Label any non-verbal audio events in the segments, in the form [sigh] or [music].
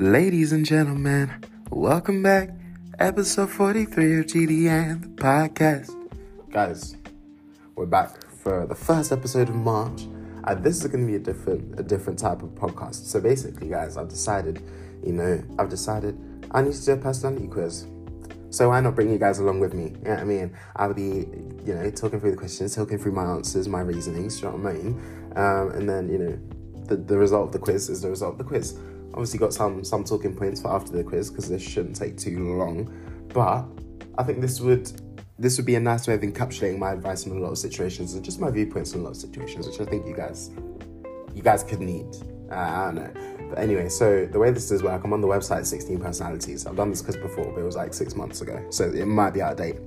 Ladies and gentlemen, welcome back. Episode 43 of GDN, the podcast. Guys, we're back for the first episode of March. And this is going to be a different, a different type of podcast. So basically, guys, I've decided, you know, I've decided I need to do a personality quiz. So why not bring you guys along with me? Yeah, you know I mean, I'll be, you know, talking through the questions, talking through my answers, my reasonings. you know what I mean? Um, and then, you know, the, the result of the quiz is the result of the quiz. Obviously, got some some talking points for after the quiz because this shouldn't take too long. But I think this would this would be a nice way of encapsulating my advice in a lot of situations and just my viewpoints in a lot of situations, which I think you guys you guys could need. Uh, I don't know. But anyway, so the way this does work, I'm on the website 16 Personalities. I've done this quiz before, but it was like six months ago. So it might be out of date.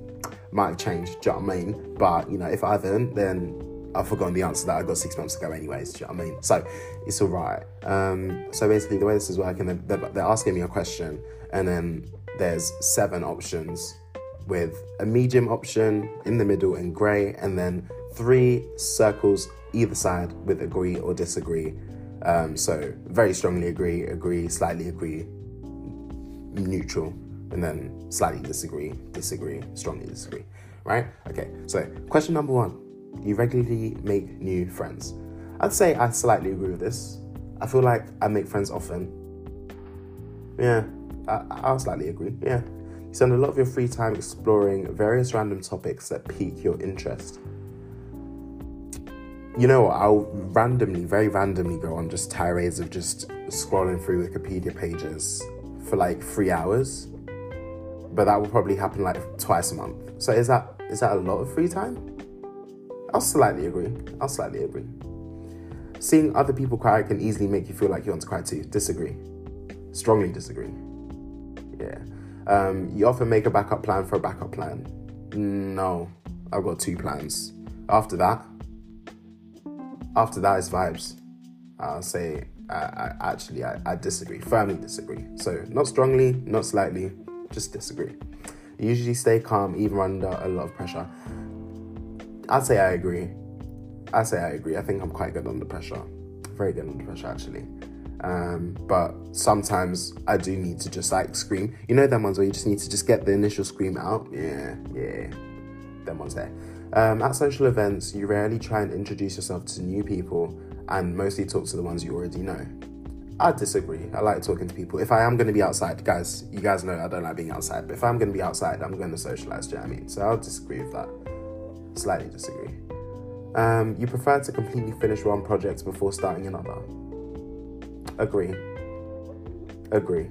Might have changed, do you know what I mean? But, you know, if I haven't, then I've forgotten the answer that I got six months ago, anyways. You know I mean? So it's all right. Um, so basically, the way this is working, they're, they're asking me a question, and then there's seven options with a medium option in the middle in grey, and then three circles either side with agree or disagree. Um, so very strongly agree, agree, slightly agree, neutral, and then slightly disagree, disagree, strongly disagree. Right? Okay. So question number one you regularly make new friends. I'd say I slightly agree with this. I feel like I make friends often. Yeah, I, I'll slightly agree. Yeah. You spend a lot of your free time exploring various random topics that pique your interest. You know what? I'll randomly, very randomly go on just tirades of just scrolling through Wikipedia pages for like three hours. But that will probably happen like twice a month. So is that is that a lot of free time? I'll slightly agree. I'll slightly agree. Seeing other people cry can easily make you feel like you want to cry too. Disagree. Strongly disagree. Yeah. Um, you often make a backup plan for a backup plan. No, I've got two plans. After that, after that is vibes. I'll say I, I actually I, I disagree. Firmly disagree. So not strongly, not slightly, just disagree. You usually stay calm even under a lot of pressure. I'd say I agree. I'd say I agree. I think I'm quite good under pressure. Very good under pressure, actually. Um, but sometimes I do need to just like scream. You know, them ones where you just need to just get the initial scream out. Yeah, yeah. Them ones there. Um, at social events, you rarely try and introduce yourself to new people and mostly talk to the ones you already know. I disagree. I like talking to people. If I am going to be outside, guys, you guys know I don't like being outside, but if I'm going to be outside, I'm going to socialize, do you know what I mean? So I'll disagree with that. Slightly disagree. Um, you prefer to completely finish one project before starting another. Agree. Agree.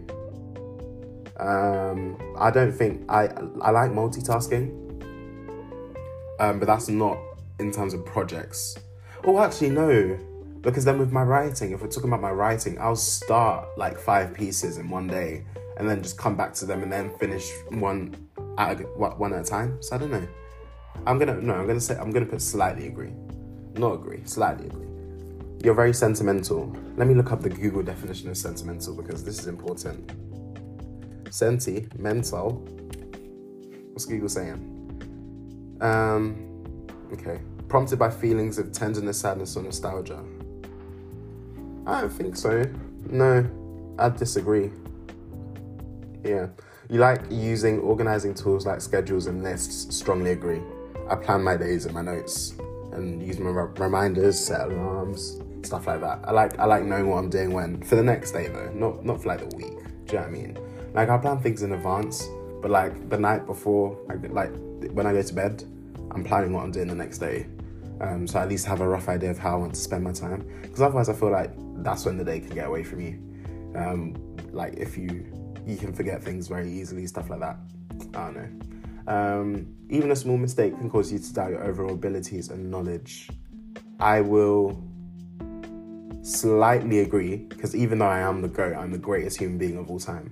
Um, I don't think I I like multitasking, um, but that's not in terms of projects. Oh, actually, no, because then with my writing, if we're talking about my writing, I'll start like five pieces in one day and then just come back to them and then finish one at a, one at a time. So I don't know. I'm gonna no, I'm gonna say I'm gonna put slightly agree. Not agree, slightly agree. You're very sentimental. Let me look up the Google definition of sentimental because this is important. Senti, mental. What's Google saying? Um, okay. Prompted by feelings of tenderness, sadness, or nostalgia. I don't think so. No, I disagree. Yeah. You like using organizing tools like schedules and lists, strongly agree. I plan my days and my notes and use my reminders, set alarms, stuff like that. I like I like knowing what I'm doing when for the next day though, not not for like the week. Do you know what I mean? Like I plan things in advance, but like the night before, like, like when I go to bed, I'm planning what I'm doing the next day. Um, so I at least have a rough idea of how I want to spend my time. Because otherwise, I feel like that's when the day can get away from you. Um, like if you you can forget things very easily, stuff like that. I don't know. Um, even a small mistake can cause you to doubt your overall abilities and knowledge. I will slightly agree because even though I am the GOAT, I'm the greatest human being of all time.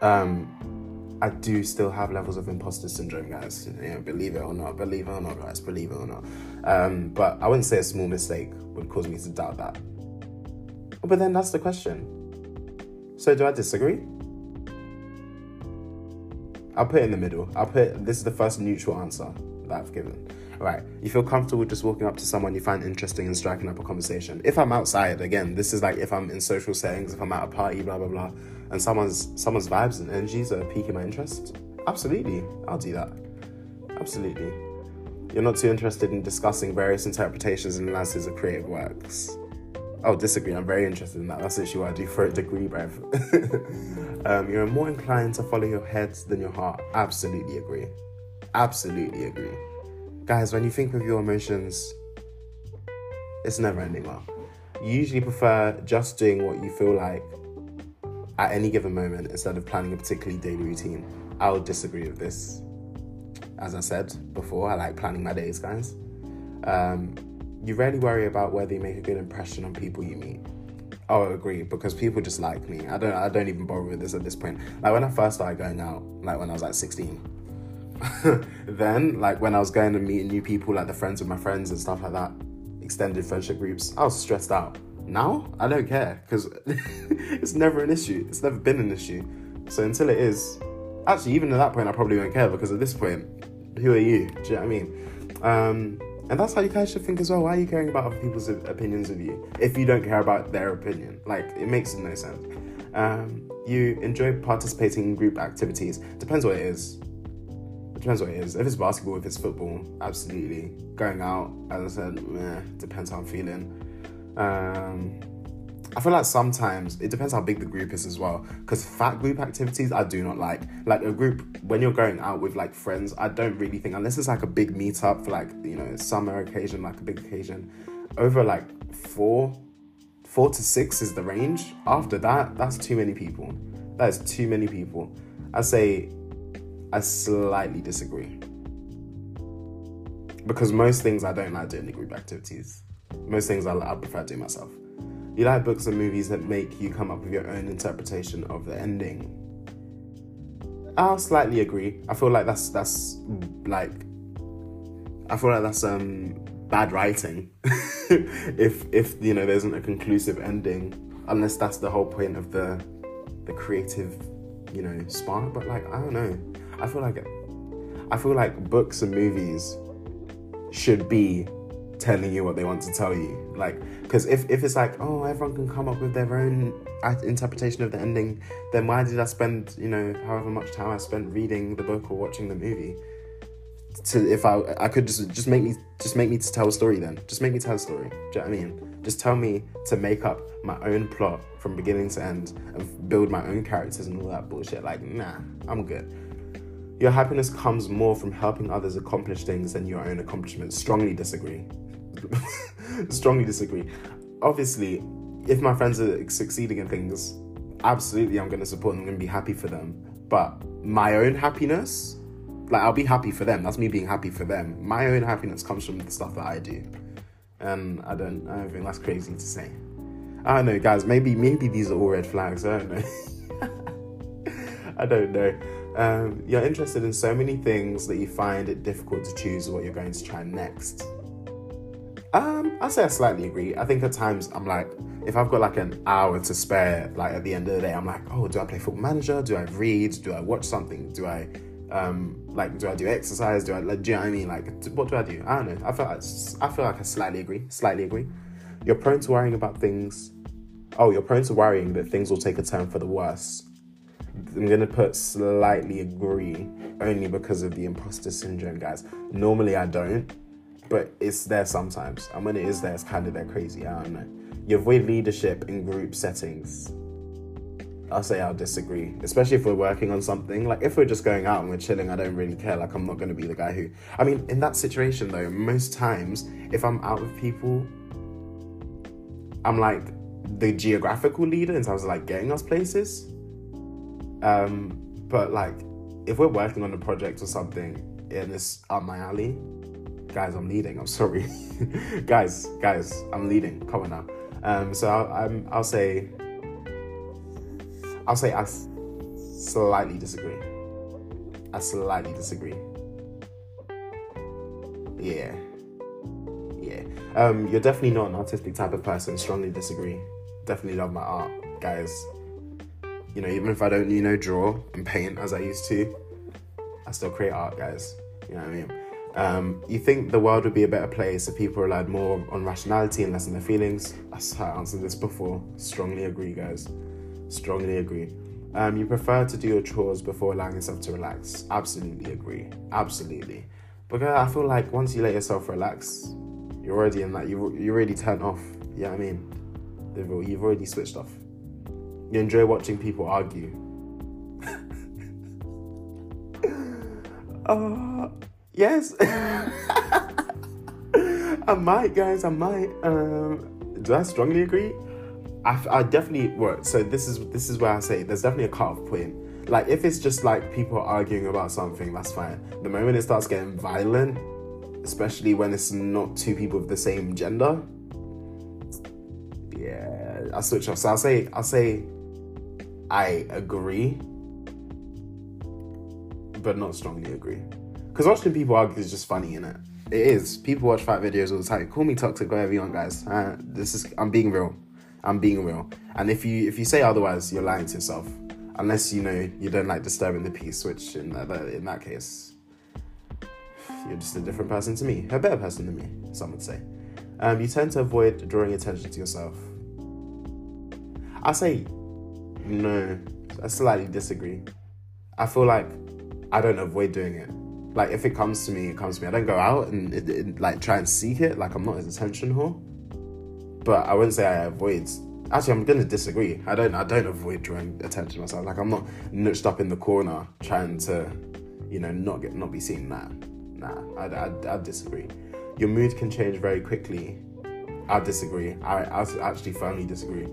Um, I do still have levels of imposter syndrome, guys. You know, believe it or not, believe it or not, guys, believe it or not. Um, but I wouldn't say a small mistake would cause me to doubt that. But then that's the question. So do I disagree? I'll put it in the middle. I'll put this is the first neutral answer that I've given. Right. You feel comfortable just walking up to someone you find interesting and striking up a conversation. If I'm outside, again, this is like if I'm in social settings, if I'm at a party, blah blah blah, and someone's someone's vibes and energies are piquing my interest. Absolutely, I'll do that. Absolutely. You're not too interested in discussing various interpretations and analysis of creative works. Oh, disagree. I'm very interested in that. That's actually what I do for a degree, brev. [laughs] um, you're more inclined to follow your head than your heart. Absolutely agree. Absolutely agree. Guys, when you think of your emotions, it's never ending well. You usually prefer just doing what you feel like at any given moment instead of planning a particularly daily routine. I'll disagree with this. As I said before, I like planning my days, guys. Um, you rarely worry about whether you make a good impression on people you meet. Oh, I agree because people just like me. I don't. I don't even bother with this at this point. Like when I first started going out, like when I was like sixteen. [laughs] then, like when I was going and meeting new people, like the friends of my friends and stuff like that, extended friendship groups, I was stressed out. Now I don't care because [laughs] it's never an issue. It's never been an issue. So until it is, actually, even at that point, I probably won't care because at this point, who are you? Do you know what I mean? Um, and that's how you guys should think as well. Why are you caring about other people's opinions of you if you don't care about their opinion? Like, it makes no sense. Um, you enjoy participating in group activities. Depends what it is. Depends what it is. If it's basketball, if it's football, absolutely. Going out, as I said, meh, depends how I'm feeling. Um, I feel like sometimes it depends how big the group is as well. Because fat group activities, I do not like. Like a group when you're going out with like friends, I don't really think unless it's like a big meetup for like you know summer occasion, like a big occasion. Over like four, four to six is the range. After that, that's too many people. That is too many people. I say, I slightly disagree. Because most things I don't like doing the group activities. Most things I, I prefer doing myself. You like books and movies that make you come up with your own interpretation of the ending. I'll slightly agree. I feel like that's that's like I feel like that's um bad writing. [laughs] if if you know there isn't a conclusive ending, unless that's the whole point of the the creative, you know, spark. But like I don't know. I feel like I feel like books and movies should be telling you what they want to tell you. Like, because if, if it's like, oh, everyone can come up with their own uh, interpretation of the ending, then why did I spend, you know, however much time I spent reading the book or watching the movie? To if I I could just just make me just make me to tell a story then. Just make me tell a story. Do you know what I mean? Just tell me to make up my own plot from beginning to end and build my own characters and all that bullshit. Like, nah, I'm good. Your happiness comes more from helping others accomplish things than your own accomplishments. Strongly disagree. [laughs] strongly disagree. Obviously, if my friends are succeeding in things, absolutely I'm going to support them. I'm going to be happy for them. But my own happiness, like I'll be happy for them. That's me being happy for them. My own happiness comes from the stuff that I do, and I don't. I don't think that's crazy to say. I don't know, guys. Maybe maybe these are all red flags. I don't know. [laughs] I don't know. Um, you're interested in so many things that you find it difficult to choose what you're going to try next. Um, I say I slightly agree. I think at times I'm like, if I've got like an hour to spare, like at the end of the day, I'm like, oh, do I play Football Manager? Do I read? Do I watch something? Do I, um, like, do I do exercise? Do I, like, do you know what I mean? Like, what do I do? I don't know. I feel like I feel like I slightly agree. Slightly agree. You're prone to worrying about things. Oh, you're prone to worrying that things will take a turn for the worse. I'm gonna put slightly agree only because of the imposter syndrome, guys. Normally I don't but it's there sometimes. And when it is there, it's kind of there crazy. I don't know. You avoid leadership in group settings. I'll say I'll disagree, especially if we're working on something. Like if we're just going out and we're chilling, I don't really care. Like I'm not going to be the guy who. I mean, in that situation though, most times if I'm out with people, I'm like the geographical leader in terms of like getting us places. Um, but like if we're working on a project or something and it's up my alley, guys, I'm leading. I'm sorry, [laughs] guys, guys, I'm leading. Come on now. Um, so I'll, I'm, I'll say, I'll say I slightly disagree. I slightly disagree. Yeah, yeah. Um, you're definitely not an artistic type of person. Strongly disagree. Definitely love my art, guys. You know, even if I don't, you know, draw and paint as I used to, I still create art, guys. You know what I mean? Um, you think the world would be a better place if people relied more on rationality and less on their feelings? I answered this before. Strongly agree, guys. Strongly agree. Um, you prefer to do your chores before allowing yourself to relax? Absolutely agree. Absolutely. Because I feel like once you let yourself relax, you're already in that. You you're already turned off. Yeah, I mean, you've already switched off. You enjoy watching people argue. [laughs] uh, yes. [laughs] I might, guys. I might. Um, do I strongly agree? I, I definitely work. So this is this is where I say there's definitely a cutoff point. Like if it's just like people arguing about something, that's fine. The moment it starts getting violent, especially when it's not two people of the same gender, yeah, I switch off. So I'll say I'll say I agree, but not strongly agree. Because watching people argue is just funny, in it? It is. People watch fight videos all the time. Call me toxic, whatever you want, guys. Uh, this is I'm being real. I'm being real. And if you if you say otherwise, you're lying to yourself. Unless you know you don't like disturbing the peace, which in that in that case, you're just a different person to me, a better person than me. Some would say. Um, you tend to avoid drawing attention to yourself. I say no. I slightly disagree. I feel like I don't avoid doing it. Like if it comes to me, it comes to me. I don't go out and it, it, like try and seek it. Like I'm not as attention whore but I wouldn't say I avoid. Actually, I'm gonna disagree. I don't. I don't avoid drawing attention to myself. Like I'm not nudged up in the corner trying to, you know, not get not be seen. Nah, nah. I I I disagree. Your mood can change very quickly. I disagree. I I actually firmly disagree.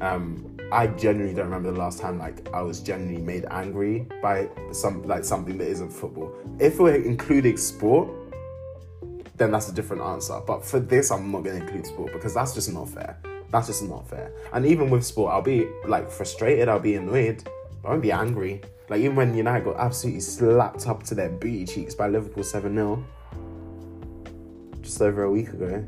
Um, I genuinely don't remember the last time like I was genuinely made angry by some like something that isn't football. If we're including sport, then that's a different answer. But for this, I'm not going to include sport because that's just not fair. That's just not fair. And even with sport, I'll be like frustrated, I'll be annoyed, I won't be angry. Like even when United got absolutely slapped up to their booty cheeks by Liverpool 7 0 just over a week ago,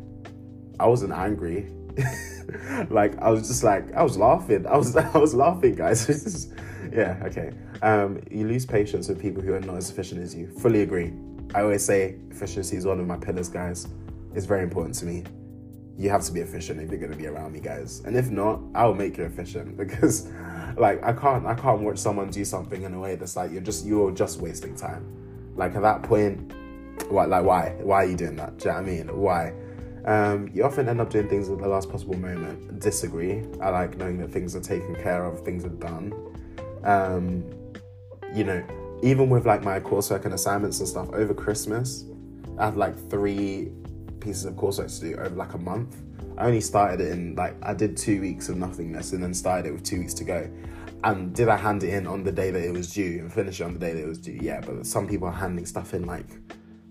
I wasn't angry. [laughs] [laughs] like I was just like I was laughing. I was [laughs] I was laughing, guys. [laughs] yeah, okay. Um, you lose patience with people who are not as efficient as you. Fully agree. I always say efficiency is one of my pillars, guys. It's very important to me. You have to be efficient if you're gonna be around me, guys. And if not, I'll make you efficient because, like, I can't I can't watch someone do something in a way that's like you're just you're just wasting time. Like at that point, what like why why are you doing that? Do you know what I mean? Why? Um, you often end up doing things at the last possible moment. Disagree. I like knowing that things are taken care of, things are done. Um, you know, even with like my coursework and assignments and stuff over Christmas, I had like three pieces of coursework to do over like a month. I only started it in like I did two weeks of nothingness and then started it with two weeks to go. And did I hand it in on the day that it was due and finish it on the day that it was due? Yeah, but some people are handing stuff in like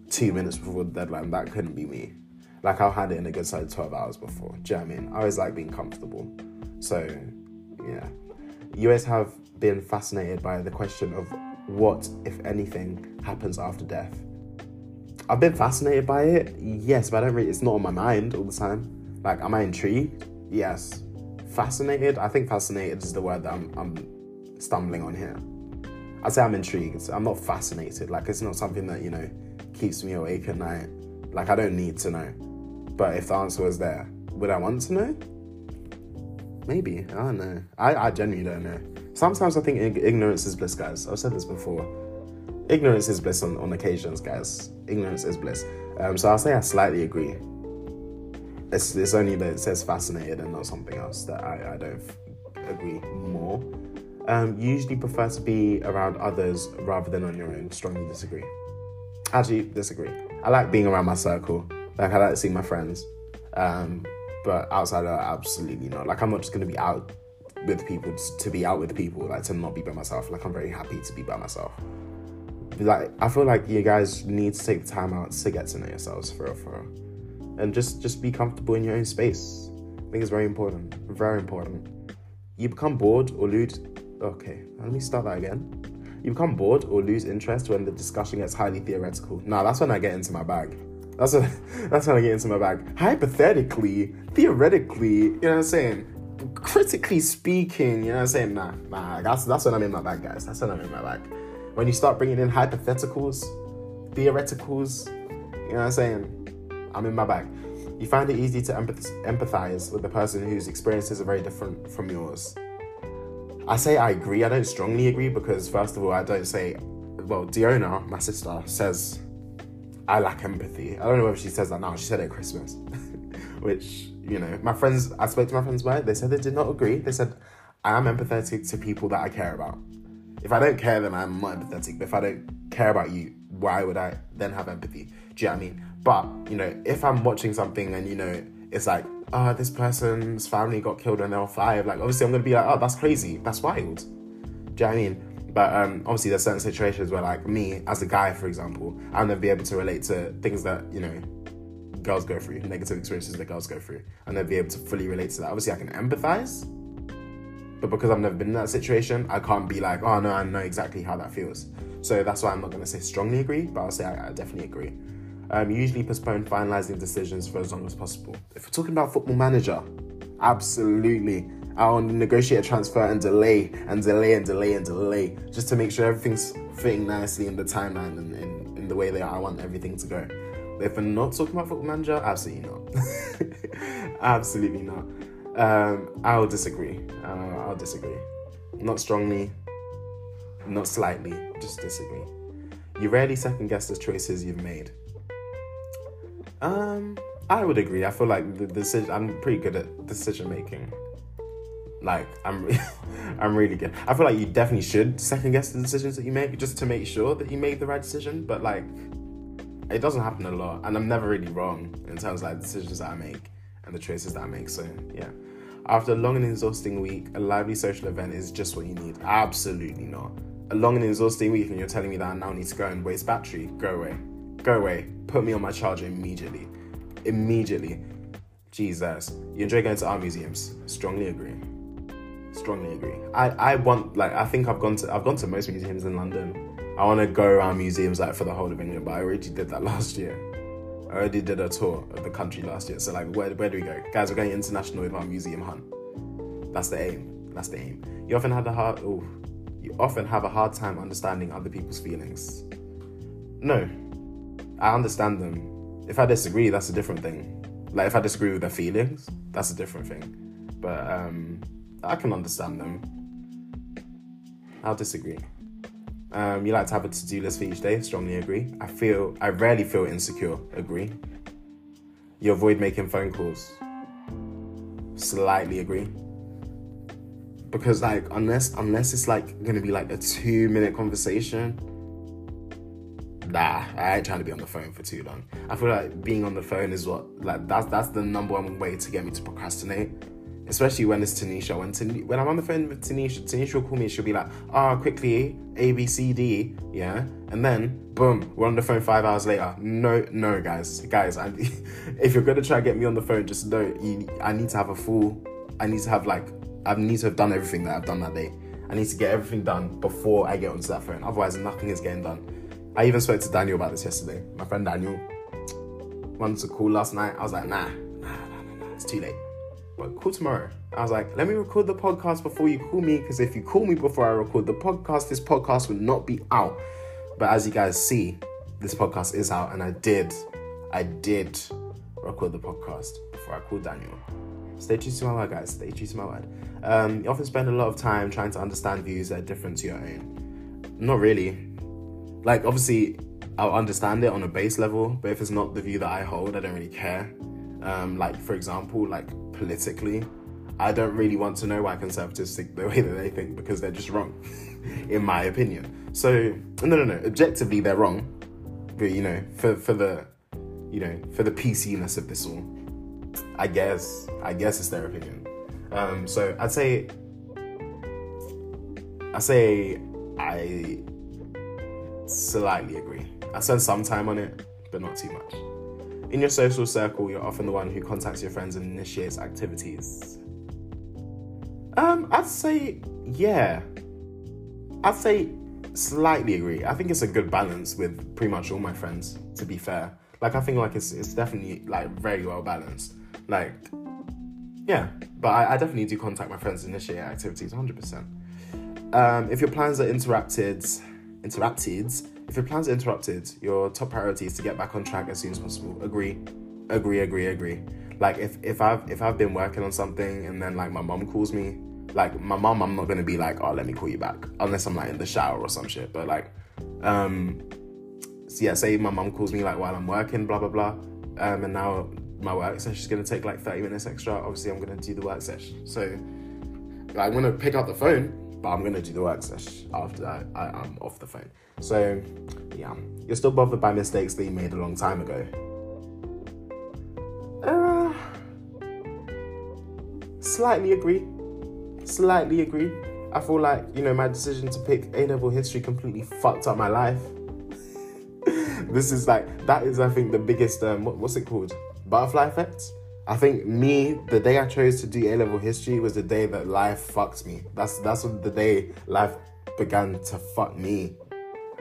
two minutes before the deadline. That couldn't be me. Like I'll had it in a good side 12 hours before. Do you know what I mean? I always like being comfortable. So yeah. You have been fascinated by the question of what, if anything, happens after death. I've been fascinated by it, yes, but I don't really, it's not on my mind all the time. Like, am I intrigued? Yes. Fascinated? I think fascinated is the word that I'm, I'm stumbling on here. I say I'm intrigued. I'm not fascinated. Like, it's not something that, you know, keeps me awake at night. Like, I don't need to know. But if the answer was there, would I want to know? Maybe. I don't know. I, I genuinely don't know. Sometimes I think ignorance is bliss, guys. I've said this before. Ignorance is bliss on, on occasions, guys. Ignorance is bliss. Um, so I'll say I slightly agree. It's, it's only that it says fascinated and not something else that I, I don't agree more. Um, usually prefer to be around others rather than on your own. Strongly disagree. Actually, disagree. I like being around my circle. Like I like to see my friends. Um, but outside of that, absolutely not. Like I'm not just gonna be out with people to be out with people, like to not be by myself. Like I'm very happy to be by myself. Like I feel like you guys need to take the time out to get to know yourselves for real, for real. and just just be comfortable in your own space. I think it's very important, very important. You become bored or lose. Okay, let me start that again. You become bored or lose interest when the discussion gets highly theoretical. Now that's when I get into my bag. That's when, [laughs] that's when I get into my bag. Hypothetically, theoretically, you know what I'm saying? critically speaking, you know what I'm saying? Nah, nah, that's that's when I'm in my bag, guys. That's when I'm in my bag. When you start bringing in hypotheticals, theoreticals, You know what I'm saying? I'm in my bag. You find it easy to empathize with the person whose experiences are very different from yours. I say I agree. I don't strongly agree because, first of all, I don't say, well, Diona, my sister, says I lack empathy. I don't know whether she says that now. She said it at Christmas, [laughs] which, you know, my friends, I spoke to my friends about it. They said they did not agree. They said, I am empathetic to people that I care about. If I don't care, then I'm not empathetic. But if I don't care about you, why would I then have empathy? Do you know what I mean? But, you know, if I'm watching something and, you know, it's like, oh, this person's family got killed when they were five, like, obviously I'm to be like, oh, that's crazy. That's wild. Do you know what I mean? But um, obviously, there's certain situations where, like me as a guy, for example, I'll never be able to relate to things that you know girls go through, negative experiences that girls go through, and then be able to fully relate to that. Obviously, I can empathize, but because I've never been in that situation, I can't be like, oh no, I know exactly how that feels. So that's why I'm not to say strongly agree, but I'll say I, I definitely agree. Um, usually postpone finalizing decisions for as long as possible. If we're talking about football manager, absolutely. I'll negotiate a transfer and delay and delay and delay and delay just to make sure everything's fitting nicely in the timeline and in, in the way that I want everything to go. But if we're not talking about football manager, absolutely not. [laughs] absolutely not. Um, I'll disagree. Uh, I'll disagree. Not strongly, not slightly, just disagree. You rarely second guess the choices you've made. Um, I would agree. I feel like the decision. I'm pretty good at decision making. Like I'm, [laughs] I'm really good. I feel like you definitely should second guess the decisions that you make just to make sure that you made the right decision. But like, it doesn't happen a lot, and I'm never really wrong in terms of like decisions that I make and the choices that I make. So yeah. After a long and exhausting week, a lively social event is just what you need. Absolutely not. A long and exhausting week, and you're telling me that I now need to go and waste battery. Go away. Go away. Put me on my charger immediately. Immediately. Jesus. You enjoy going to art museums? Strongly agree strongly agree. I, I want like I think I've gone to I've gone to most museums in London. I want to go around museums like for the whole of England, but I already did that [laughs] last year. I already did a tour of the country last year. So like where where do we go? Guys, we're going international with our museum hunt. That's the aim. That's the aim. You often have a hard you often have a hard time understanding other people's feelings. No. I understand them. If I disagree, that's a different thing. Like if I disagree with their feelings, that's a different thing. But um I can understand them. I'll disagree. Um, you like to have a to-do list for each day. Strongly agree. I feel I rarely feel insecure. Agree. You avoid making phone calls. Slightly agree. Because like unless unless it's like gonna be like a two minute conversation, nah, I ain't trying to be on the phone for too long. I feel like being on the phone is what like that's that's the number one way to get me to procrastinate especially when it's Tanisha. When Tan- when I'm on the phone with Tanisha, Tanisha will call me. She'll be like, "Ah, oh, quickly, A, B, C, D, yeah," and then boom, we're on the phone five hours later. No, no, guys, guys, I, [laughs] if you're gonna try to get me on the phone, just know you, I need to have a full. I need to have like I need to have done everything that I've done that day. I need to get everything done before I get onto that phone. Otherwise, nothing is getting done. I even spoke to Daniel about this yesterday. My friend Daniel wanted to call last night. I was like, nah, nah, nah, nah, nah. it's too late but call tomorrow. I was like, let me record the podcast before you call me, because if you call me before I record the podcast, this podcast will not be out. But as you guys see, this podcast is out, and I did, I did record the podcast before I called Daniel. Stay true to my word, guys. Stay true to my word. Um, you often spend a lot of time trying to understand views that are different to your own. Not really. Like, obviously, I'll understand it on a base level, but if it's not the view that I hold, I don't really care. Um, like, for example, like politically, I don't really want to know why conservatives think the way that they think because they're just wrong, [laughs] in my opinion. So no, no, no. Objectively, they're wrong, but you know, for for the, you know, for the PCness of this all, I guess, I guess it's their opinion. Um, so I'd say, I say, I slightly agree. I spend some time on it, but not too much. In your social circle, you're often the one who contacts your friends and initiates activities. Um, I'd say yeah. I'd say slightly agree. I think it's a good balance with pretty much all my friends, to be fair. Like I think like it's it's definitely like very well balanced. Like yeah, but I, I definitely do contact my friends and initiate activities 100%. Um, if your plans are interrupted, interrupted, if your plan's are interrupted, your top priority is to get back on track as soon as possible. Agree, agree, agree, agree. Like if if I've if I've been working on something and then like my mom calls me, like my mom, I'm not gonna be like, oh, let me call you back unless I'm like in the shower or some shit. But like, um, so yeah, say my mom calls me like while I'm working, blah blah blah, um, and now my work session is gonna take like 30 minutes extra. Obviously, I'm gonna do the work session. So like, I'm gonna pick up the phone, but I'm gonna do the work session after I, I, I'm off the phone. So yeah, you're still bothered by mistakes that you made a long time ago. Uh, slightly agree. Slightly agree. I feel like, you know, my decision to pick A level history completely fucked up my life. [laughs] this is like, that is, I think, the biggest, um, what, what's it called? Butterfly effect? I think me, the day I chose to do A level history was the day that life fucked me. That's that's the day life began to fuck me,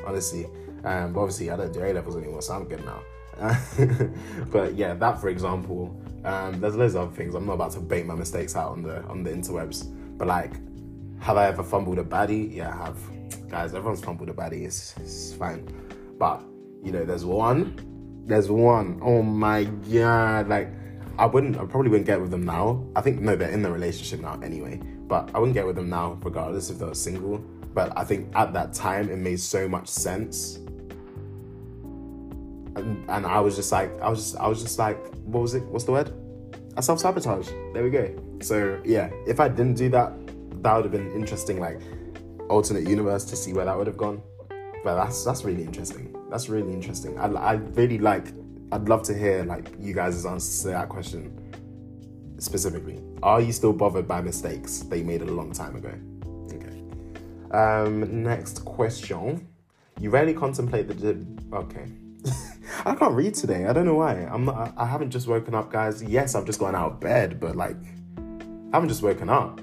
honestly. Um, but obviously, I don't do A levels anymore, so I'm good now. [laughs] but yeah, that for example, um, there's loads of other things. I'm not about to bait my mistakes out on the on the interwebs, but like, have I ever fumbled a baddie? Yeah, I have. Guys, everyone's fumbled a baddie. It's, it's fine, but you know, there's one, there's one. Oh my god, like I wouldn't, I probably wouldn't get with them now. I think no, they're in the relationship now anyway. But I wouldn't get with them now, regardless if they were single. But I think at that time it made so much sense. And, and I was just like, I was just, I was just like, what was it? What's the word? I self sabotage. There we go. So yeah, if I didn't do that, that would have been interesting. Like alternate universe to see where that would have gone. But that's that's really interesting. That's really interesting. I, I really like I'd love to hear like you guys' answers to that question specifically. Are you still bothered by mistakes they made a long time ago? Okay. Um, next question. You rarely contemplate the. okay. [laughs] I can't read today. I don't know why. I'm not. I haven't just woken up, guys. Yes, I've just gone out of bed, but like, I haven't just woken up.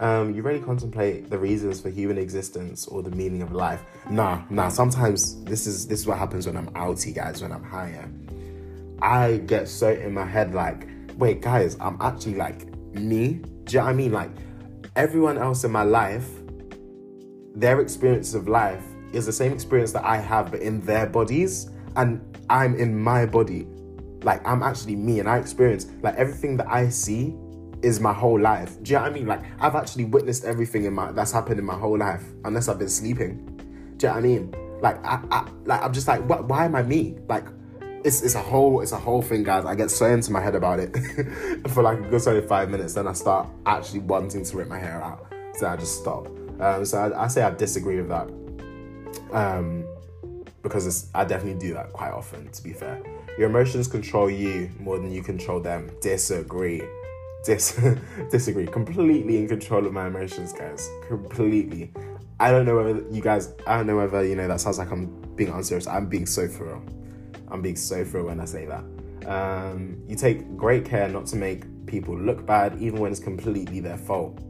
Um, you really contemplate the reasons for human existence or the meaning of life. Nah, nah. Sometimes this is this is what happens when I'm outy, guys. When I'm higher, I get so in my head like, wait, guys, I'm actually like me. Do you know what I mean? Like everyone else in my life, their experience of life is the same experience that I have, but in their bodies, and I'm in my body. Like I'm actually me, and I experience like everything that I see is my whole life. Do you know what I mean? Like I've actually witnessed everything in my that's happened in my whole life, unless I've been sleeping. Do you know what I mean? Like I, I like I'm just like, what? Why am I me? Like it's it's a whole it's a whole thing, guys. I get so into my head about it [laughs] for like a good solid five minutes, then I start actually wanting to rip my hair out. So I just stop. Um, so I, I, say I disagree with that. Um, because I definitely do that quite often. To be fair, your emotions control you more than you control them. Disagree dis- [laughs] disagree. Completely in control of my emotions, guys. Completely. I don't know whether you guys. I don't know whether you know that sounds like I'm being unserious. I'm being so for real. I'm being so for real when I say that. Um, you take great care not to make people look bad, even when it's completely their fault.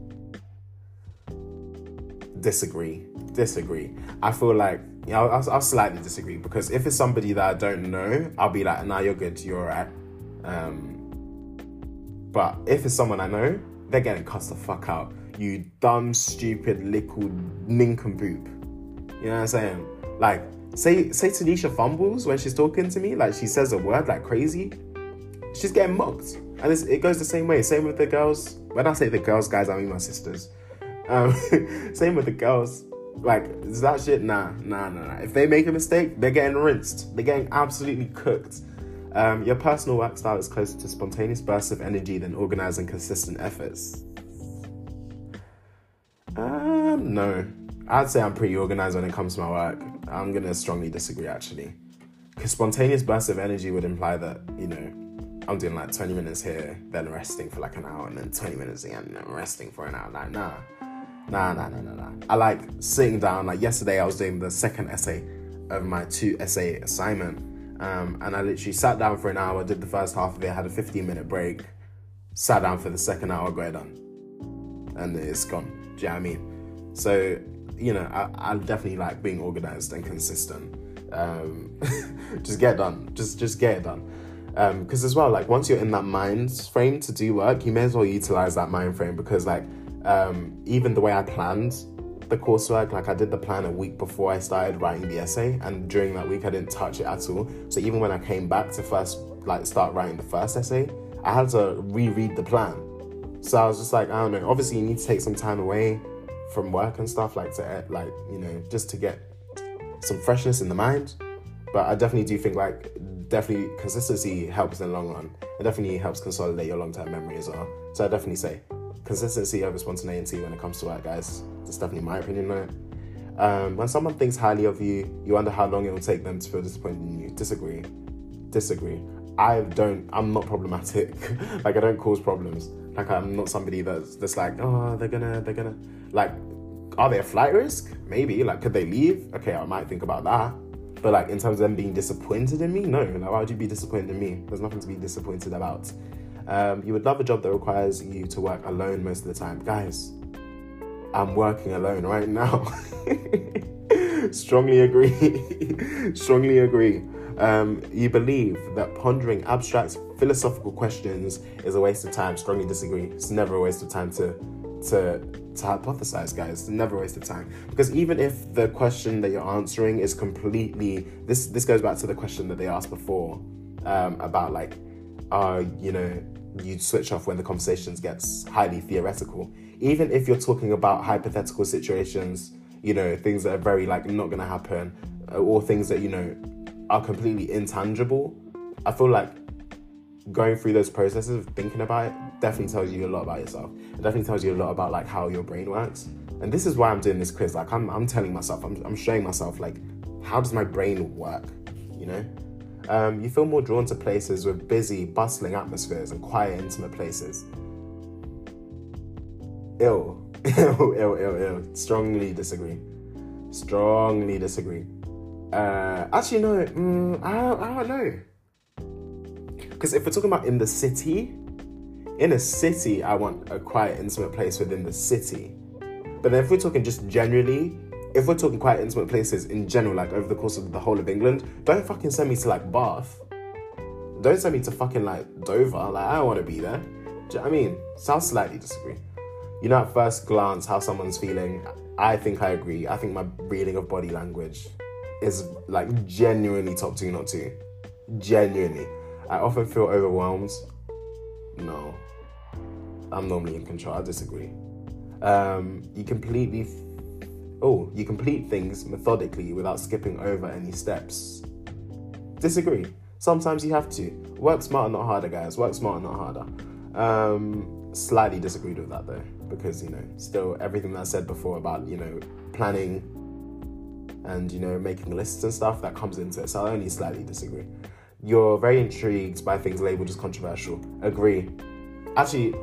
Disagree. Disagree. I feel like you know, I'll, I'll slightly disagree because if it's somebody that I don't know, I'll be like, "Nah, you're good. You're alright." Um, but if it's someone I know, they're getting cussed the fuck out. You dumb, stupid, little nincompoop. You know what I'm saying? Like, say say Tanisha fumbles when she's talking to me, like she says a word like crazy, she's getting mocked. And it goes the same way. Same with the girls. When I say the girls, guys, I mean my sisters. Um, [laughs] same with the girls. Like, is that shit? Nah, nah, nah, nah. If they make a mistake, they're getting rinsed. They're getting absolutely cooked. Um, your personal work style is closer to spontaneous bursts of energy than organized and consistent efforts. Um, no. I'd say I'm pretty organized when it comes to my work. I'm gonna strongly disagree actually. Because spontaneous bursts of energy would imply that, you know, I'm doing like 20 minutes here, then resting for like an hour, and then 20 minutes again, and then resting for an hour. Like, nah. Nah, nah, nah, nah, nah. I like sitting down. Like yesterday, I was doing the second essay of my two essay assignment um, and I literally sat down for an hour, did the first half of it, had a 15 minute break, sat down for the second hour, got it done. And it's gone. Do you know what I mean? So, you know, I, I definitely like being organized and consistent. Um, [laughs] just get done. Just just get it done. Because um, as well, like once you're in that mind frame to do work, you may as well utilize that mind frame because like um, even the way I planned the coursework. Like I did the plan a week before I started writing the essay, and during that week I didn't touch it at all. So even when I came back to first like start writing the first essay, I had to reread the plan. So I was just like, I don't know. Obviously, you need to take some time away from work and stuff, like to eh, like you know just to get some freshness in the mind. But I definitely do think like definitely consistency helps in the long run. It definitely helps consolidate your long term memory as well. So I definitely say consistency over spontaneity when it comes to work, guys. That's definitely my opinion on it. Um, when someone thinks highly of you, you wonder how long it will take them to feel disappointed in you. Disagree. Disagree. I don't. I'm not problematic. [laughs] like I don't cause problems. Like I'm not somebody that's that's like, oh, they're gonna, they're gonna, like, are they a flight risk? Maybe. Like, could they leave? Okay, I might think about that. But like in terms of them being disappointed in me, no. Like, why would you be disappointed in me? There's nothing to be disappointed about. Um, you would love a job that requires you to work alone most of the time, guys. I'm working alone right now. [laughs] Strongly agree. [laughs] Strongly agree. Um, you believe that pondering abstract philosophical questions is a waste of time. Strongly disagree. It's never a waste of time to to to hypothesize, guys. It's never a waste of time because even if the question that you're answering is completely this this goes back to the question that they asked before um, about like, uh, you know, you switch off when the conversations gets highly theoretical. Even if you're talking about hypothetical situations, you know, things that are very like not gonna happen, uh, or things that you know are completely intangible, I feel like going through those processes of thinking about it definitely tells you a lot about yourself. It definitely tells you a lot about like how your brain works. And this is why I'm doing this quiz. Like I'm, I'm telling myself, I'm, I'm showing myself like, how does my brain work? You know? Um, you feel more drawn to places with busy, bustling atmospheres and quiet, intimate places. Ill, ill, [laughs] ill, ill. Strongly disagree. Strongly disagree. Uh, actually, no. Mm, I, don't, I don't know. Because if we're talking about in the city, in a city, I want a quiet, intimate place within the city. But then if we're talking just generally, if we're talking quiet, intimate places in general, like over the course of the whole of England, don't fucking send me to like Bath. Don't send me to fucking like Dover. Like, I don't want to be there. Do you know I mean? Sounds slightly disagree. You know, at first glance, how someone's feeling, I think I agree. I think my reading of body language is like genuinely top two, not two. Genuinely. I often feel overwhelmed. No. I'm normally in control. I disagree. Um, you completely. oh, you complete things methodically without skipping over any steps. Disagree. Sometimes you have to. Work smarter, not harder, guys. Work smarter, not harder. Um, slightly disagreed with that though, because you know, still everything that I said before about you know planning and you know making lists and stuff that comes into it. So I only slightly disagree. You're very intrigued by things labeled as controversial. Agree. Actually,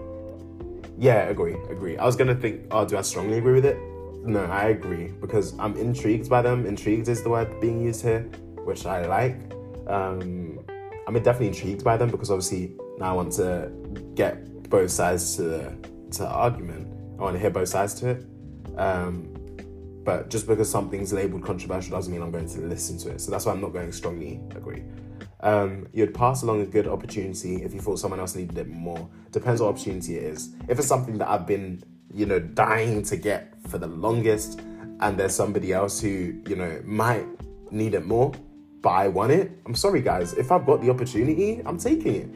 yeah, agree, agree. I was gonna think, oh, do I strongly agree with it? No, I agree because I'm intrigued by them. Intrigued is the word being used here, which I like. Um, I'm definitely intrigued by them because obviously now I want to get both sides to the to argument. I want to hear both sides to it. Um, but just because something's labeled controversial doesn't mean I'm going to listen to it. So that's why I'm not going strongly agree. Um, you'd pass along a good opportunity if you thought someone else needed it more. Depends what opportunity it is. If it's something that I've been, you know, dying to get for the longest, and there's somebody else who, you know, might need it more, but I want it, I'm sorry, guys. If I've got the opportunity, I'm taking it.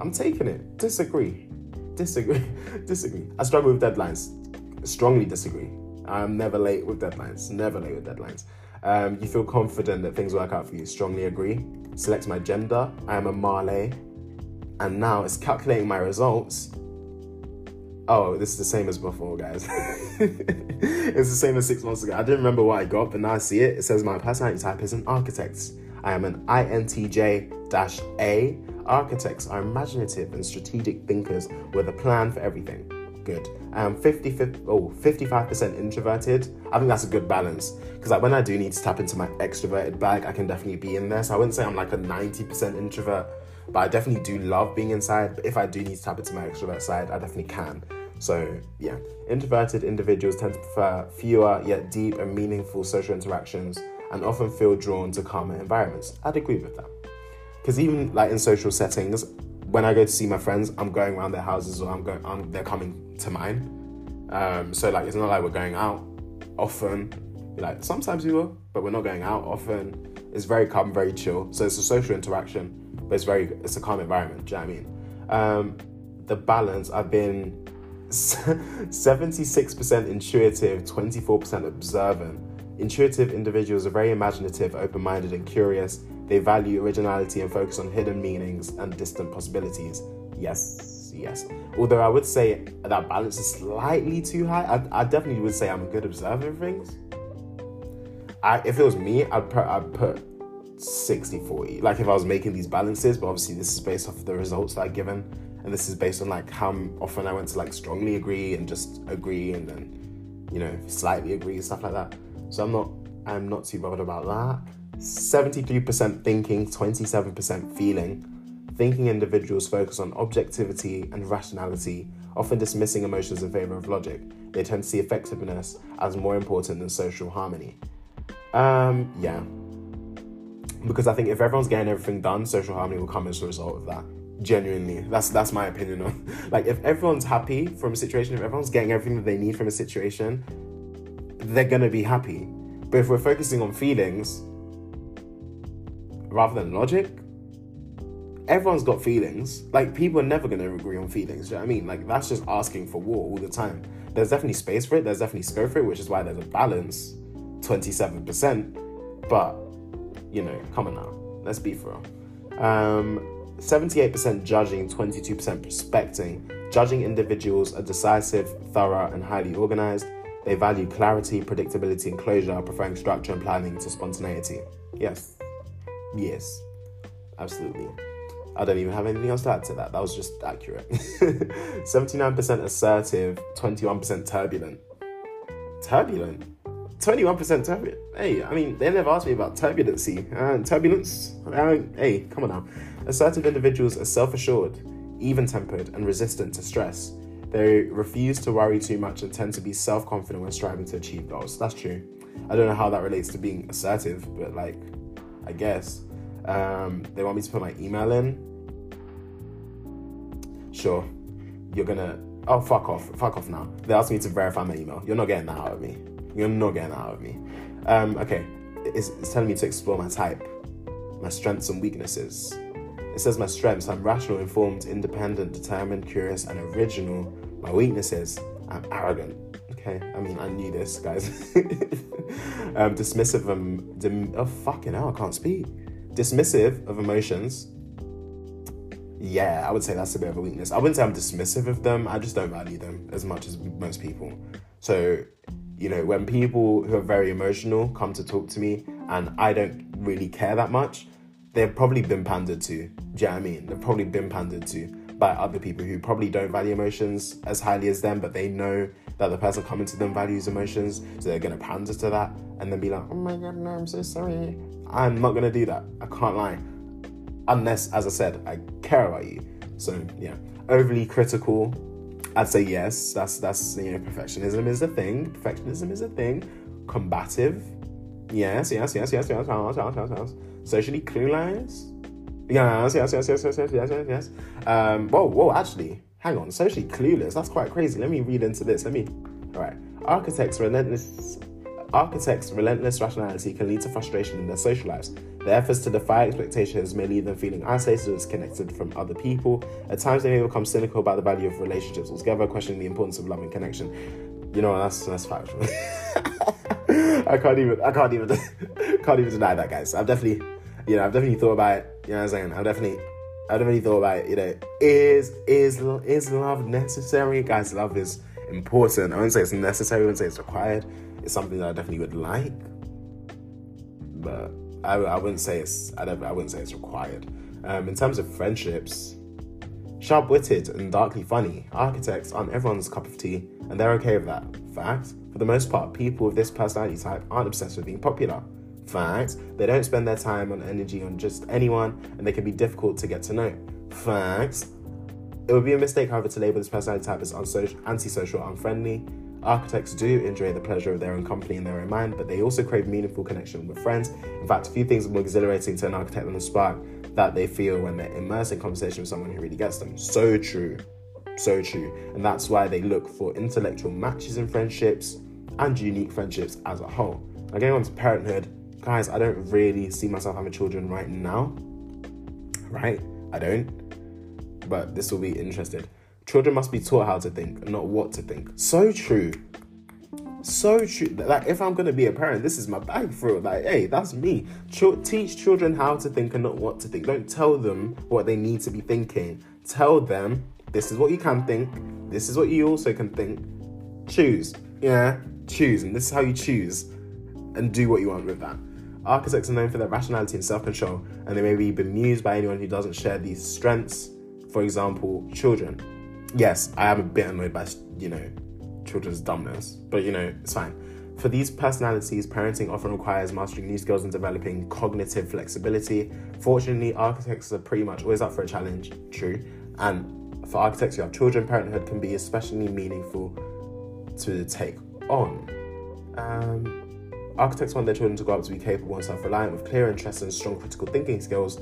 I'm taking it. Disagree. Disagree. [laughs] disagree. I struggle with deadlines. Strongly disagree. I'm never late with deadlines. Never late with deadlines. Um, you feel confident that things work out for you. Strongly agree. Select my gender. I am a Malay. And now it's calculating my results. Oh, this is the same as before, guys. [laughs] it's the same as six months ago. I didn't remember what I got, but now I see it. It says my personality type is an architect. I am an INTJ A. Architects are imaginative and strategic thinkers with a plan for everything good. Um, 50, 50 oh, 55% introverted. I think that's a good balance because like when I do need to tap into my extroverted bag, I can definitely be in there. So I wouldn't say I'm like a 90% introvert, but I definitely do love being inside. But if I do need to tap into my extrovert side, I definitely can. So yeah, introverted individuals tend to prefer fewer yet deep and meaningful social interactions and often feel drawn to calmer environments. I'd agree with that. Because even like in social settings, when I go to see my friends, I'm going around their houses or I'm going, I'm, they're coming to mine. Um, so like it's not like we're going out often. Like sometimes we will, but we're not going out often. It's very calm, very chill. So it's a social interaction, but it's very it's a calm environment. Do you know what I mean? Um, the balance. I've been [laughs] 76% intuitive, 24% observant. Intuitive individuals are very imaginative, open minded, and curious. They value originality and focus on hidden meanings and distant possibilities. Yes, yes. Although I would say that balance is slightly too high. I, I definitely would say I'm a good observer of things. I, if it was me, I'd put, I'd put 60 40. Like if I was making these balances, but obviously this is based off the results that I've given. And this is based on like how often I went to like strongly agree and just agree and then, you know, slightly agree, and stuff like that. So I'm not I'm not too bothered about that. 73% thinking, 27% feeling. Thinking individuals focus on objectivity and rationality, often dismissing emotions in favor of logic. They tend to see effectiveness as more important than social harmony. Um, yeah. Because I think if everyone's getting everything done, social harmony will come as a result of that. Genuinely. That's that's my opinion on [laughs] like if everyone's happy from a situation, if everyone's getting everything that they need from a situation, they're gonna be happy. But if we're focusing on feelings rather than logic, everyone's got feelings. Like people are never gonna agree on feelings. You know what I mean? Like that's just asking for war all the time. There's definitely space for it. There's definitely scope for it, which is why there's a balance, twenty seven percent. But you know, come on now, let's be for real. Um, 78% judging, 22% prospecting. Judging individuals are decisive, thorough, and highly organized. They value clarity, predictability, and closure, preferring structure and planning to spontaneity. Yes. Yes. Absolutely. I don't even have anything else to add to that. That was just accurate. [laughs] 79% assertive, 21% turbulent. Turbulent? 21% turbulent. Hey, I mean, they never asked me about turbulency. Uh, turbulence? Uh, hey, come on now. Assertive individuals are self assured, even tempered, and resistant to stress. They refuse to worry too much and tend to be self confident when striving to achieve goals. That's true. I don't know how that relates to being assertive, but like, I guess. Um, they want me to put my email in. Sure. You're gonna. Oh, fuck off. Fuck off now. They asked me to verify my email. You're not getting that out of me. You're not getting that out of me. Um, okay. It's, it's telling me to explore my type, my strengths and weaknesses. It says my strengths I'm rational, informed, independent, determined, curious, and original. My weaknesses I'm arrogant. Okay, I mean, I knew this, guys. [laughs] um, dismissive of. Dim- oh, fucking hell, I can't speak. Dismissive of emotions. Yeah, I would say that's a bit of a weakness. I wouldn't say I'm dismissive of them, I just don't value them as much as most people. So, you know, when people who are very emotional come to talk to me and I don't really care that much, they've probably been pandered to. Do you know what I mean? They've probably been pandered to by other people who probably don't value emotions as highly as them, but they know that the person coming to them values emotions, so they're gonna pander to that and then be like, oh my god, no, I'm so sorry. I'm not gonna do that. I can't lie. Unless, as I said, I care about you. So yeah, overly critical. I'd say yes. That's that's you know perfectionism is a thing. Perfectionism is a thing. Combative. Yes, yes, yes, yes, yes, yes, yes, yes. yes. Socially clueless Yes, yes, yes, yes, yes, yes, yes, yes, yes. Um, whoa, whoa, actually, hang on. Socially clueless. That's quite crazy. Let me read into this. Let me. All right. Architects relentless. Architects' relentless rationality can lead to frustration in their social lives. Their efforts to defy expectations may leave them feeling isolated or disconnected from other people. At times, they may become cynical about the value of relationships altogether, questioning the importance of love and connection. You know, that's that's factual. [laughs] I can't even, I can't even, [laughs] can't even deny that, guys. I've definitely, you know, I've definitely thought about it. You know what I'm saying? I've definitely, I've definitely thought about it. You know, is is is love necessary, guys? Love is important. I wouldn't say it's necessary. I wouldn't say it's required. It's something that I definitely would like, but I, I wouldn't say it's I, don't, I wouldn't say it's required. Um, in terms of friendships, sharp-witted and darkly funny, architects aren't everyone's cup of tea, and they're okay with that. Fact. For the most part, people with this personality type aren't obsessed with being popular. Fact. They don't spend their time and energy on just anyone, and they can be difficult to get to know. Facts. It would be a mistake, however, to label this personality type as unsocial, antisocial unfriendly. Architects do enjoy the pleasure of their own company in their own mind, but they also crave meaningful connection with friends. In fact, a few things are more exhilarating to an architect than the spark that they feel when they're immersed in conversation with someone who really gets them. So true. So true. And that's why they look for intellectual matches in friendships, and unique friendships as a whole. Now, getting on to parenthood, guys, I don't really see myself having children right now. Right? I don't. But this will be interesting. Children must be taught how to think, not what to think. So true. So true. Like, if I'm gonna be a parent, this is my bag for it. Like, hey, that's me. Ch- teach children how to think and not what to think. Don't tell them what they need to be thinking. Tell them this is what you can think. This is what you also can think. Choose. Yeah, choose, and this is how you choose, and do what you want with that. Architects are known for their rationality and self control, and they may be bemused by anyone who doesn't share these strengths. For example, children. Yes, I am a bit annoyed by, you know, children's dumbness, but you know, it's fine. For these personalities, parenting often requires mastering new skills and developing cognitive flexibility. Fortunately, architects are pretty much always up for a challenge, true. And for architects who have children, parenthood can be especially meaningful to take on. Um, Architects want their children to grow up to be capable and self reliant with clear interests and strong critical thinking skills.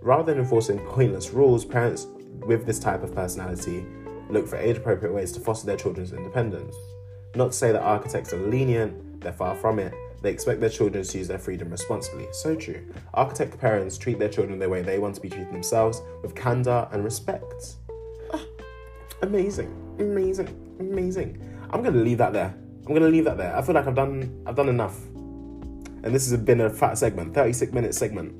Rather than enforcing pointless rules, parents with this type of personality look for age appropriate ways to foster their children's independence. Not to say that architects are lenient, they're far from it. They expect their children to use their freedom responsibly. So true. Architect parents treat their children the way they want to be treated themselves, with candor and respect. Ah, amazing, amazing, amazing. I'm gonna leave that there. I'm gonna leave that there. I feel like I've done I've done enough. And this has been a fat segment, 36 minute segment.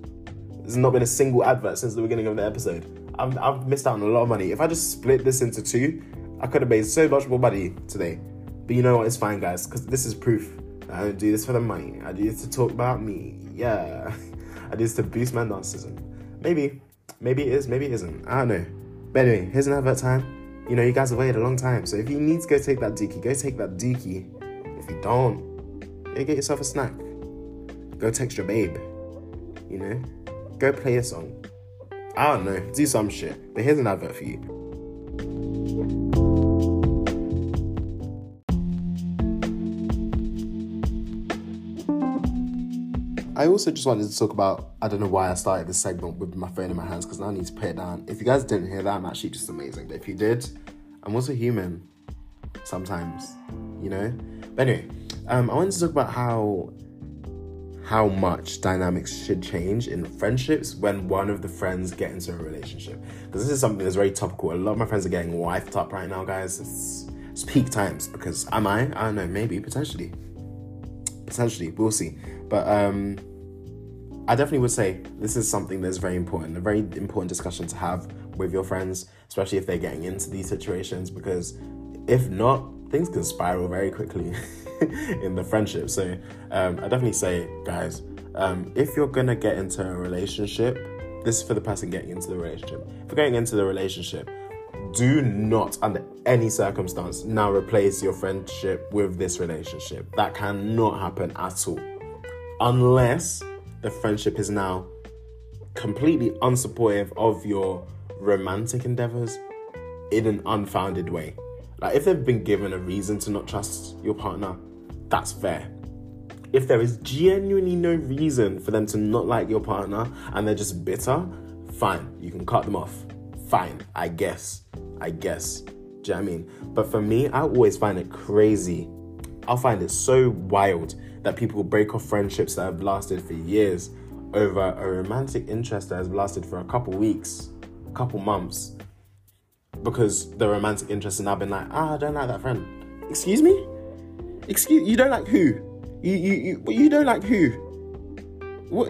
There's not been a single advert since the beginning of the episode. I've, I've missed out on a lot of money. If I just split this into two, I could have made so much more money today. But you know what? It's fine, guys, because this is proof. I don't do this for the money. I do this to talk about me. Yeah. [laughs] I do this to boost my narcissism. Maybe. Maybe it is. Maybe it isn't. I don't know. But anyway, here's an advert time you know, you guys have waited a long time. So if you need to go take that dookie, go take that dookie. If you don't, go get yourself a snack. Go text your babe. You know? Go play a song. I don't know, do some shit. But here's an advert for you. I also just wanted to talk about I don't know why I started this segment with my phone in my hands because now I need to put it down. If you guys didn't hear that, I'm actually just amazing. But if you did, I'm also human sometimes, you know? But anyway, um, I wanted to talk about how how much dynamics should change in friendships when one of the friends get into a relationship. Because this is something that's very topical. A lot of my friends are getting wifed up right now, guys. It's, it's peak times because am I? I don't know, maybe, potentially. Potentially, we'll see. But um, I definitely would say this is something that's very important, a very important discussion to have with your friends, especially if they're getting into these situations, because if not, things can spiral very quickly [laughs] in the friendship. So um, I definitely say, guys, um, if you're gonna get into a relationship, this is for the person getting into the relationship. If you're getting into the relationship, do not, under any circumstance, now replace your friendship with this relationship. That cannot happen at all unless the friendship is now completely unsupportive of your romantic endeavors in an unfounded way. Like if they've been given a reason to not trust your partner, that's fair. If there is genuinely no reason for them to not like your partner and they're just bitter, fine, you can cut them off. Fine, I guess. I guess. Do you know I mean? But for me, I always find it crazy. I'll find it so wild that people break off friendships that have lasted for years over a romantic interest that has lasted for a couple weeks, a couple months, because the romantic interest has now been like, ah, I don't like that friend. Excuse me? Excuse you don't like who? You you you, you don't like who? What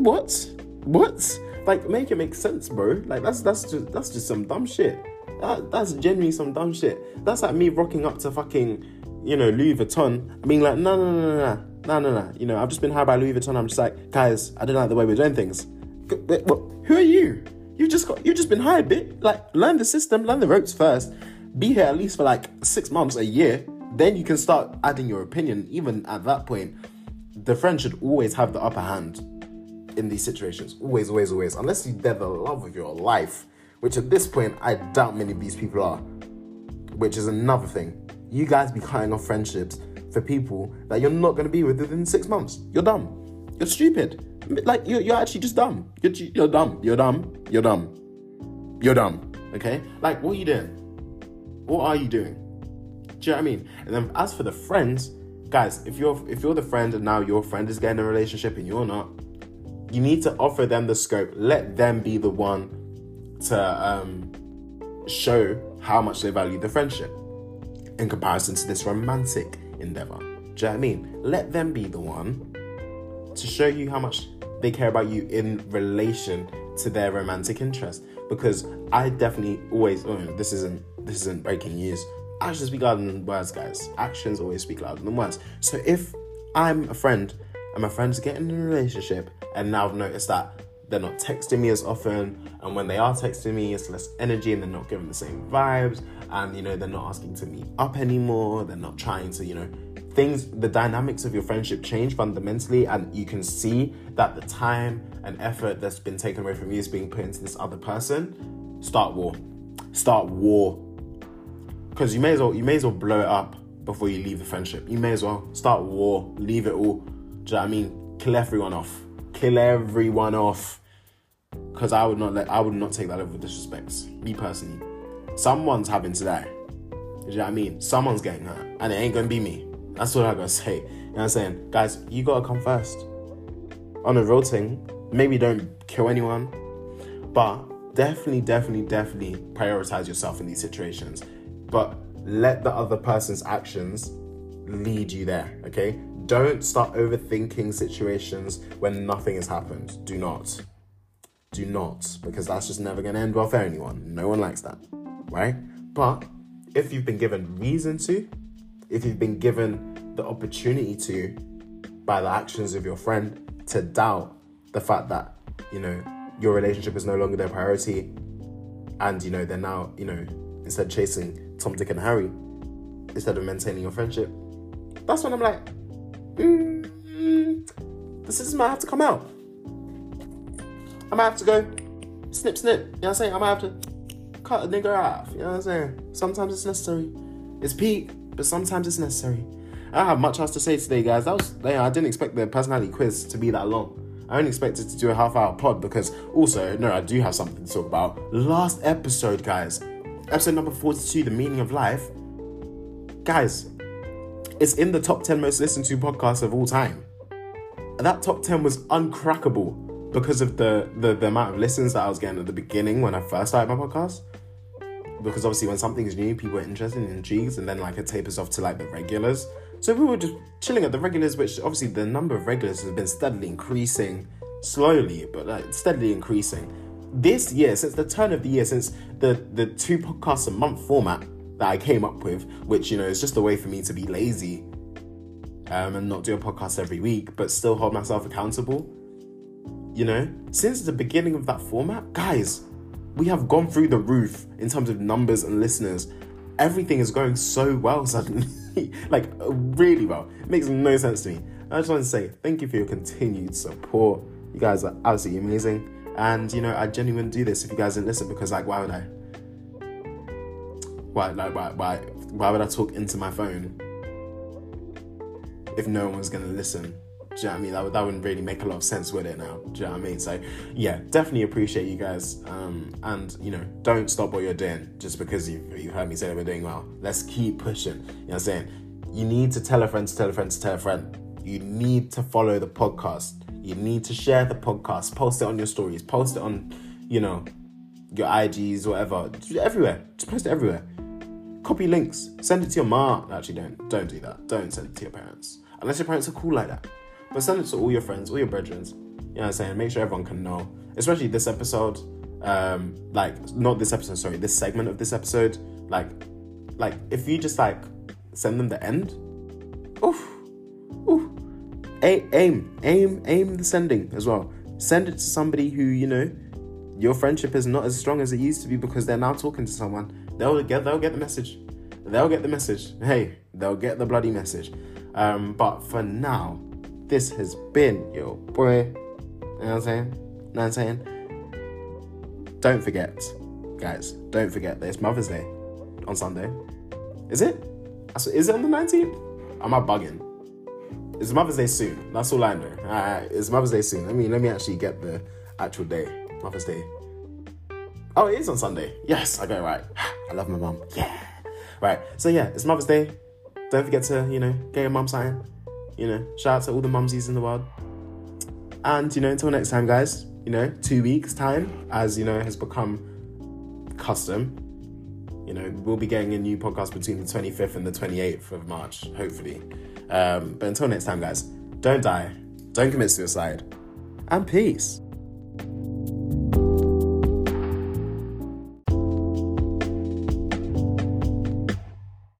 what? What? Like make it make sense, bro. Like that's that's just that's just some dumb shit. That, that's genuinely some dumb shit. That's like me rocking up to fucking, you know, Louis Vuitton, being like, no, no, no, no no, no, no. You know, I've just been hired by Louis Vuitton. I'm just like, guys, I don't like the way we're doing things. Who are you? You just got, you just been hired, bit. Like, learn the system, learn the ropes first. Be here at least for like six months, a year. Then you can start adding your opinion. Even at that point, the friend should always have the upper hand in these situations. Always, always, always. Unless they're the love of your life, which at this point, I doubt many of these people are. Which is another thing. You guys be cutting off friendships for people that you're not going to be with within six months. You're dumb. You're stupid. Like, you're, you're actually just dumb. You're, you're dumb. You're dumb. You're dumb. You're dumb. Okay? Like, what are you doing? What are you doing? Do you know what I mean? And then as for the friends, guys, if you're if you're the friend and now your friend is getting a relationship and you're not, you need to offer them the scope. Let them be the one to um, show how much they value the friendship in comparison to this romantic endeavor. Do you know what I mean? Let them be the one to show you how much they care about you in relation to their romantic interest. Because I definitely always, oh, this isn't this isn't breaking news. Actions speak louder than words, guys. Actions always speak louder than words. So if I'm a friend and my friends get in a relationship and now I've noticed that they're not texting me as often and when they are texting me it's less energy and they're not giving the same vibes and you know they're not asking to meet up anymore they're not trying to you know things the dynamics of your friendship change fundamentally and you can see that the time and effort that's been taken away from you is being put into this other person. Start war. Start war. Because you may as well you may as well blow it up before you leave the friendship. You may as well start war leave it all. Do you know what i mean? Kill everyone off. Kill everyone off. Because I would not let I would not take that over disrespect. Me personally, someone's having to die. Do you know what I mean? Someone's getting hurt, and it ain't gonna be me. That's what I gotta say. You know what I'm saying, guys? You gotta come first. On a real thing, maybe don't kill anyone, but definitely, definitely, definitely prioritize yourself in these situations. But let the other person's actions lead you there. Okay? Don't start overthinking situations when nothing has happened. Do not. Do not, because that's just never to end well for anyone. No one likes that, right? But if you've been given reason to, if you've been given the opportunity to, by the actions of your friend, to doubt the fact that, you know, your relationship is no longer their priority, and, you know, they're now, you know, instead chasing Tom, Dick, and Harry, instead of maintaining your friendship, that's when I'm like, mm, the scissors might have to come out. I might have to go snip, snip. You know what I'm saying? I might have to cut a nigga off. You know what I'm saying? Sometimes it's necessary. It's peak, but sometimes it's necessary. I don't have much else to say today, guys. That was yeah, I didn't expect the personality quiz to be that long. I only expected to do a half hour pod because also, no, I do have something to talk about. Last episode, guys. Episode number 42, The Meaning of Life. Guys, it's in the top 10 most listened to podcasts of all time. That top 10 was uncrackable because of the, the, the amount of listens that I was getting at the beginning when I first started my podcast. Because obviously, when something is new, people are interested and intrigued, and then like it tapers off to like the regulars. So we were just chilling at the regulars, which obviously the number of regulars has been steadily increasing, slowly, but like steadily increasing. This year, since the turn of the year, since the the two podcasts a month format that I came up with, which you know is just a way for me to be lazy um, and not do a podcast every week, but still hold myself accountable. You know, since the beginning of that format, guys, we have gone through the roof in terms of numbers and listeners. Everything is going so well [laughs] suddenly, like really well. It makes no sense to me. I just want to say thank you for your continued support. You guys are absolutely amazing. And you know, I genuinely do this if you guys didn't listen because like why would I? Why like why why why would I talk into my phone if no one was gonna listen? Do you know what I mean? That, would, that wouldn't really make a lot of sense with it now. Do you know what I mean? So, yeah, definitely appreciate you guys. Um, and, you know, don't stop what you're doing just because you've, you've heard me say that we're doing well. Let's keep pushing. You know what I'm saying? You need to tell a friend to tell a friend to tell a friend. You need to follow the podcast. You need to share the podcast. Post it on your stories. Post it on, you know, your IGs, whatever. Everywhere. Just post it everywhere. Copy links. Send it to your mom. Actually, don't. Don't do that. Don't send it to your parents. Unless your parents are cool like that. But send it to all your friends, all your brethren. You know what I'm saying? Make sure everyone can know. Especially this episode. Um, like not this episode, sorry, this segment of this episode. Like like if you just like send them the end, oof, oof. A- aim, aim, aim the sending as well. Send it to somebody who, you know, your friendship is not as strong as it used to be because they're now talking to someone. They'll get they'll get the message. They'll get the message. Hey, they'll get the bloody message. Um, but for now, this has been your boy. You know what I'm saying? You know what I'm saying? Don't forget, guys, don't forget that it's Mother's Day on Sunday. Is it? Is it on the 19th? Am I bugging? It's Mother's Day soon. That's all I know. Alright, it's Mother's Day soon. Let me let me actually get the actual day. Mother's Day. Oh, it is on Sunday. Yes, I got it right. [sighs] I love my mom. Yeah. Right. So yeah, it's Mother's Day. don't forget to, you know, get your mum something. You know, shout out to all the mumsies in the world. And, you know, until next time, guys, you know, two weeks' time, as, you know, has become custom. You know, we'll be getting a new podcast between the 25th and the 28th of March, hopefully. Um, but until next time, guys, don't die, don't commit suicide, and peace.